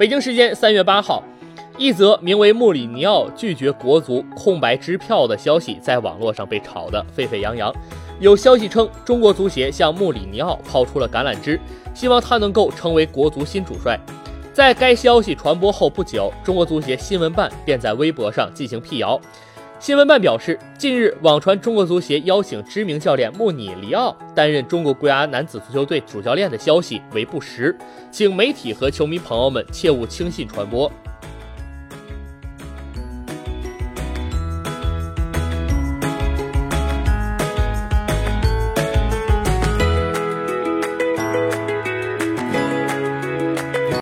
北京时间三月八号，一则名为穆里尼奥拒绝国足空白支票的消息在网络上被炒得沸沸扬扬。有消息称，中国足协向穆里尼奥抛出了橄榄枝，希望他能够成为国足新主帅。在该消息传播后不久，中国足协新闻办便在微博上进行辟谣。新闻办表示，近日网传中国足协邀请知名教练穆里尼奥担任中国国家男子足球队主教练的消息为不实，请媒体和球迷朋友们切勿轻信传播。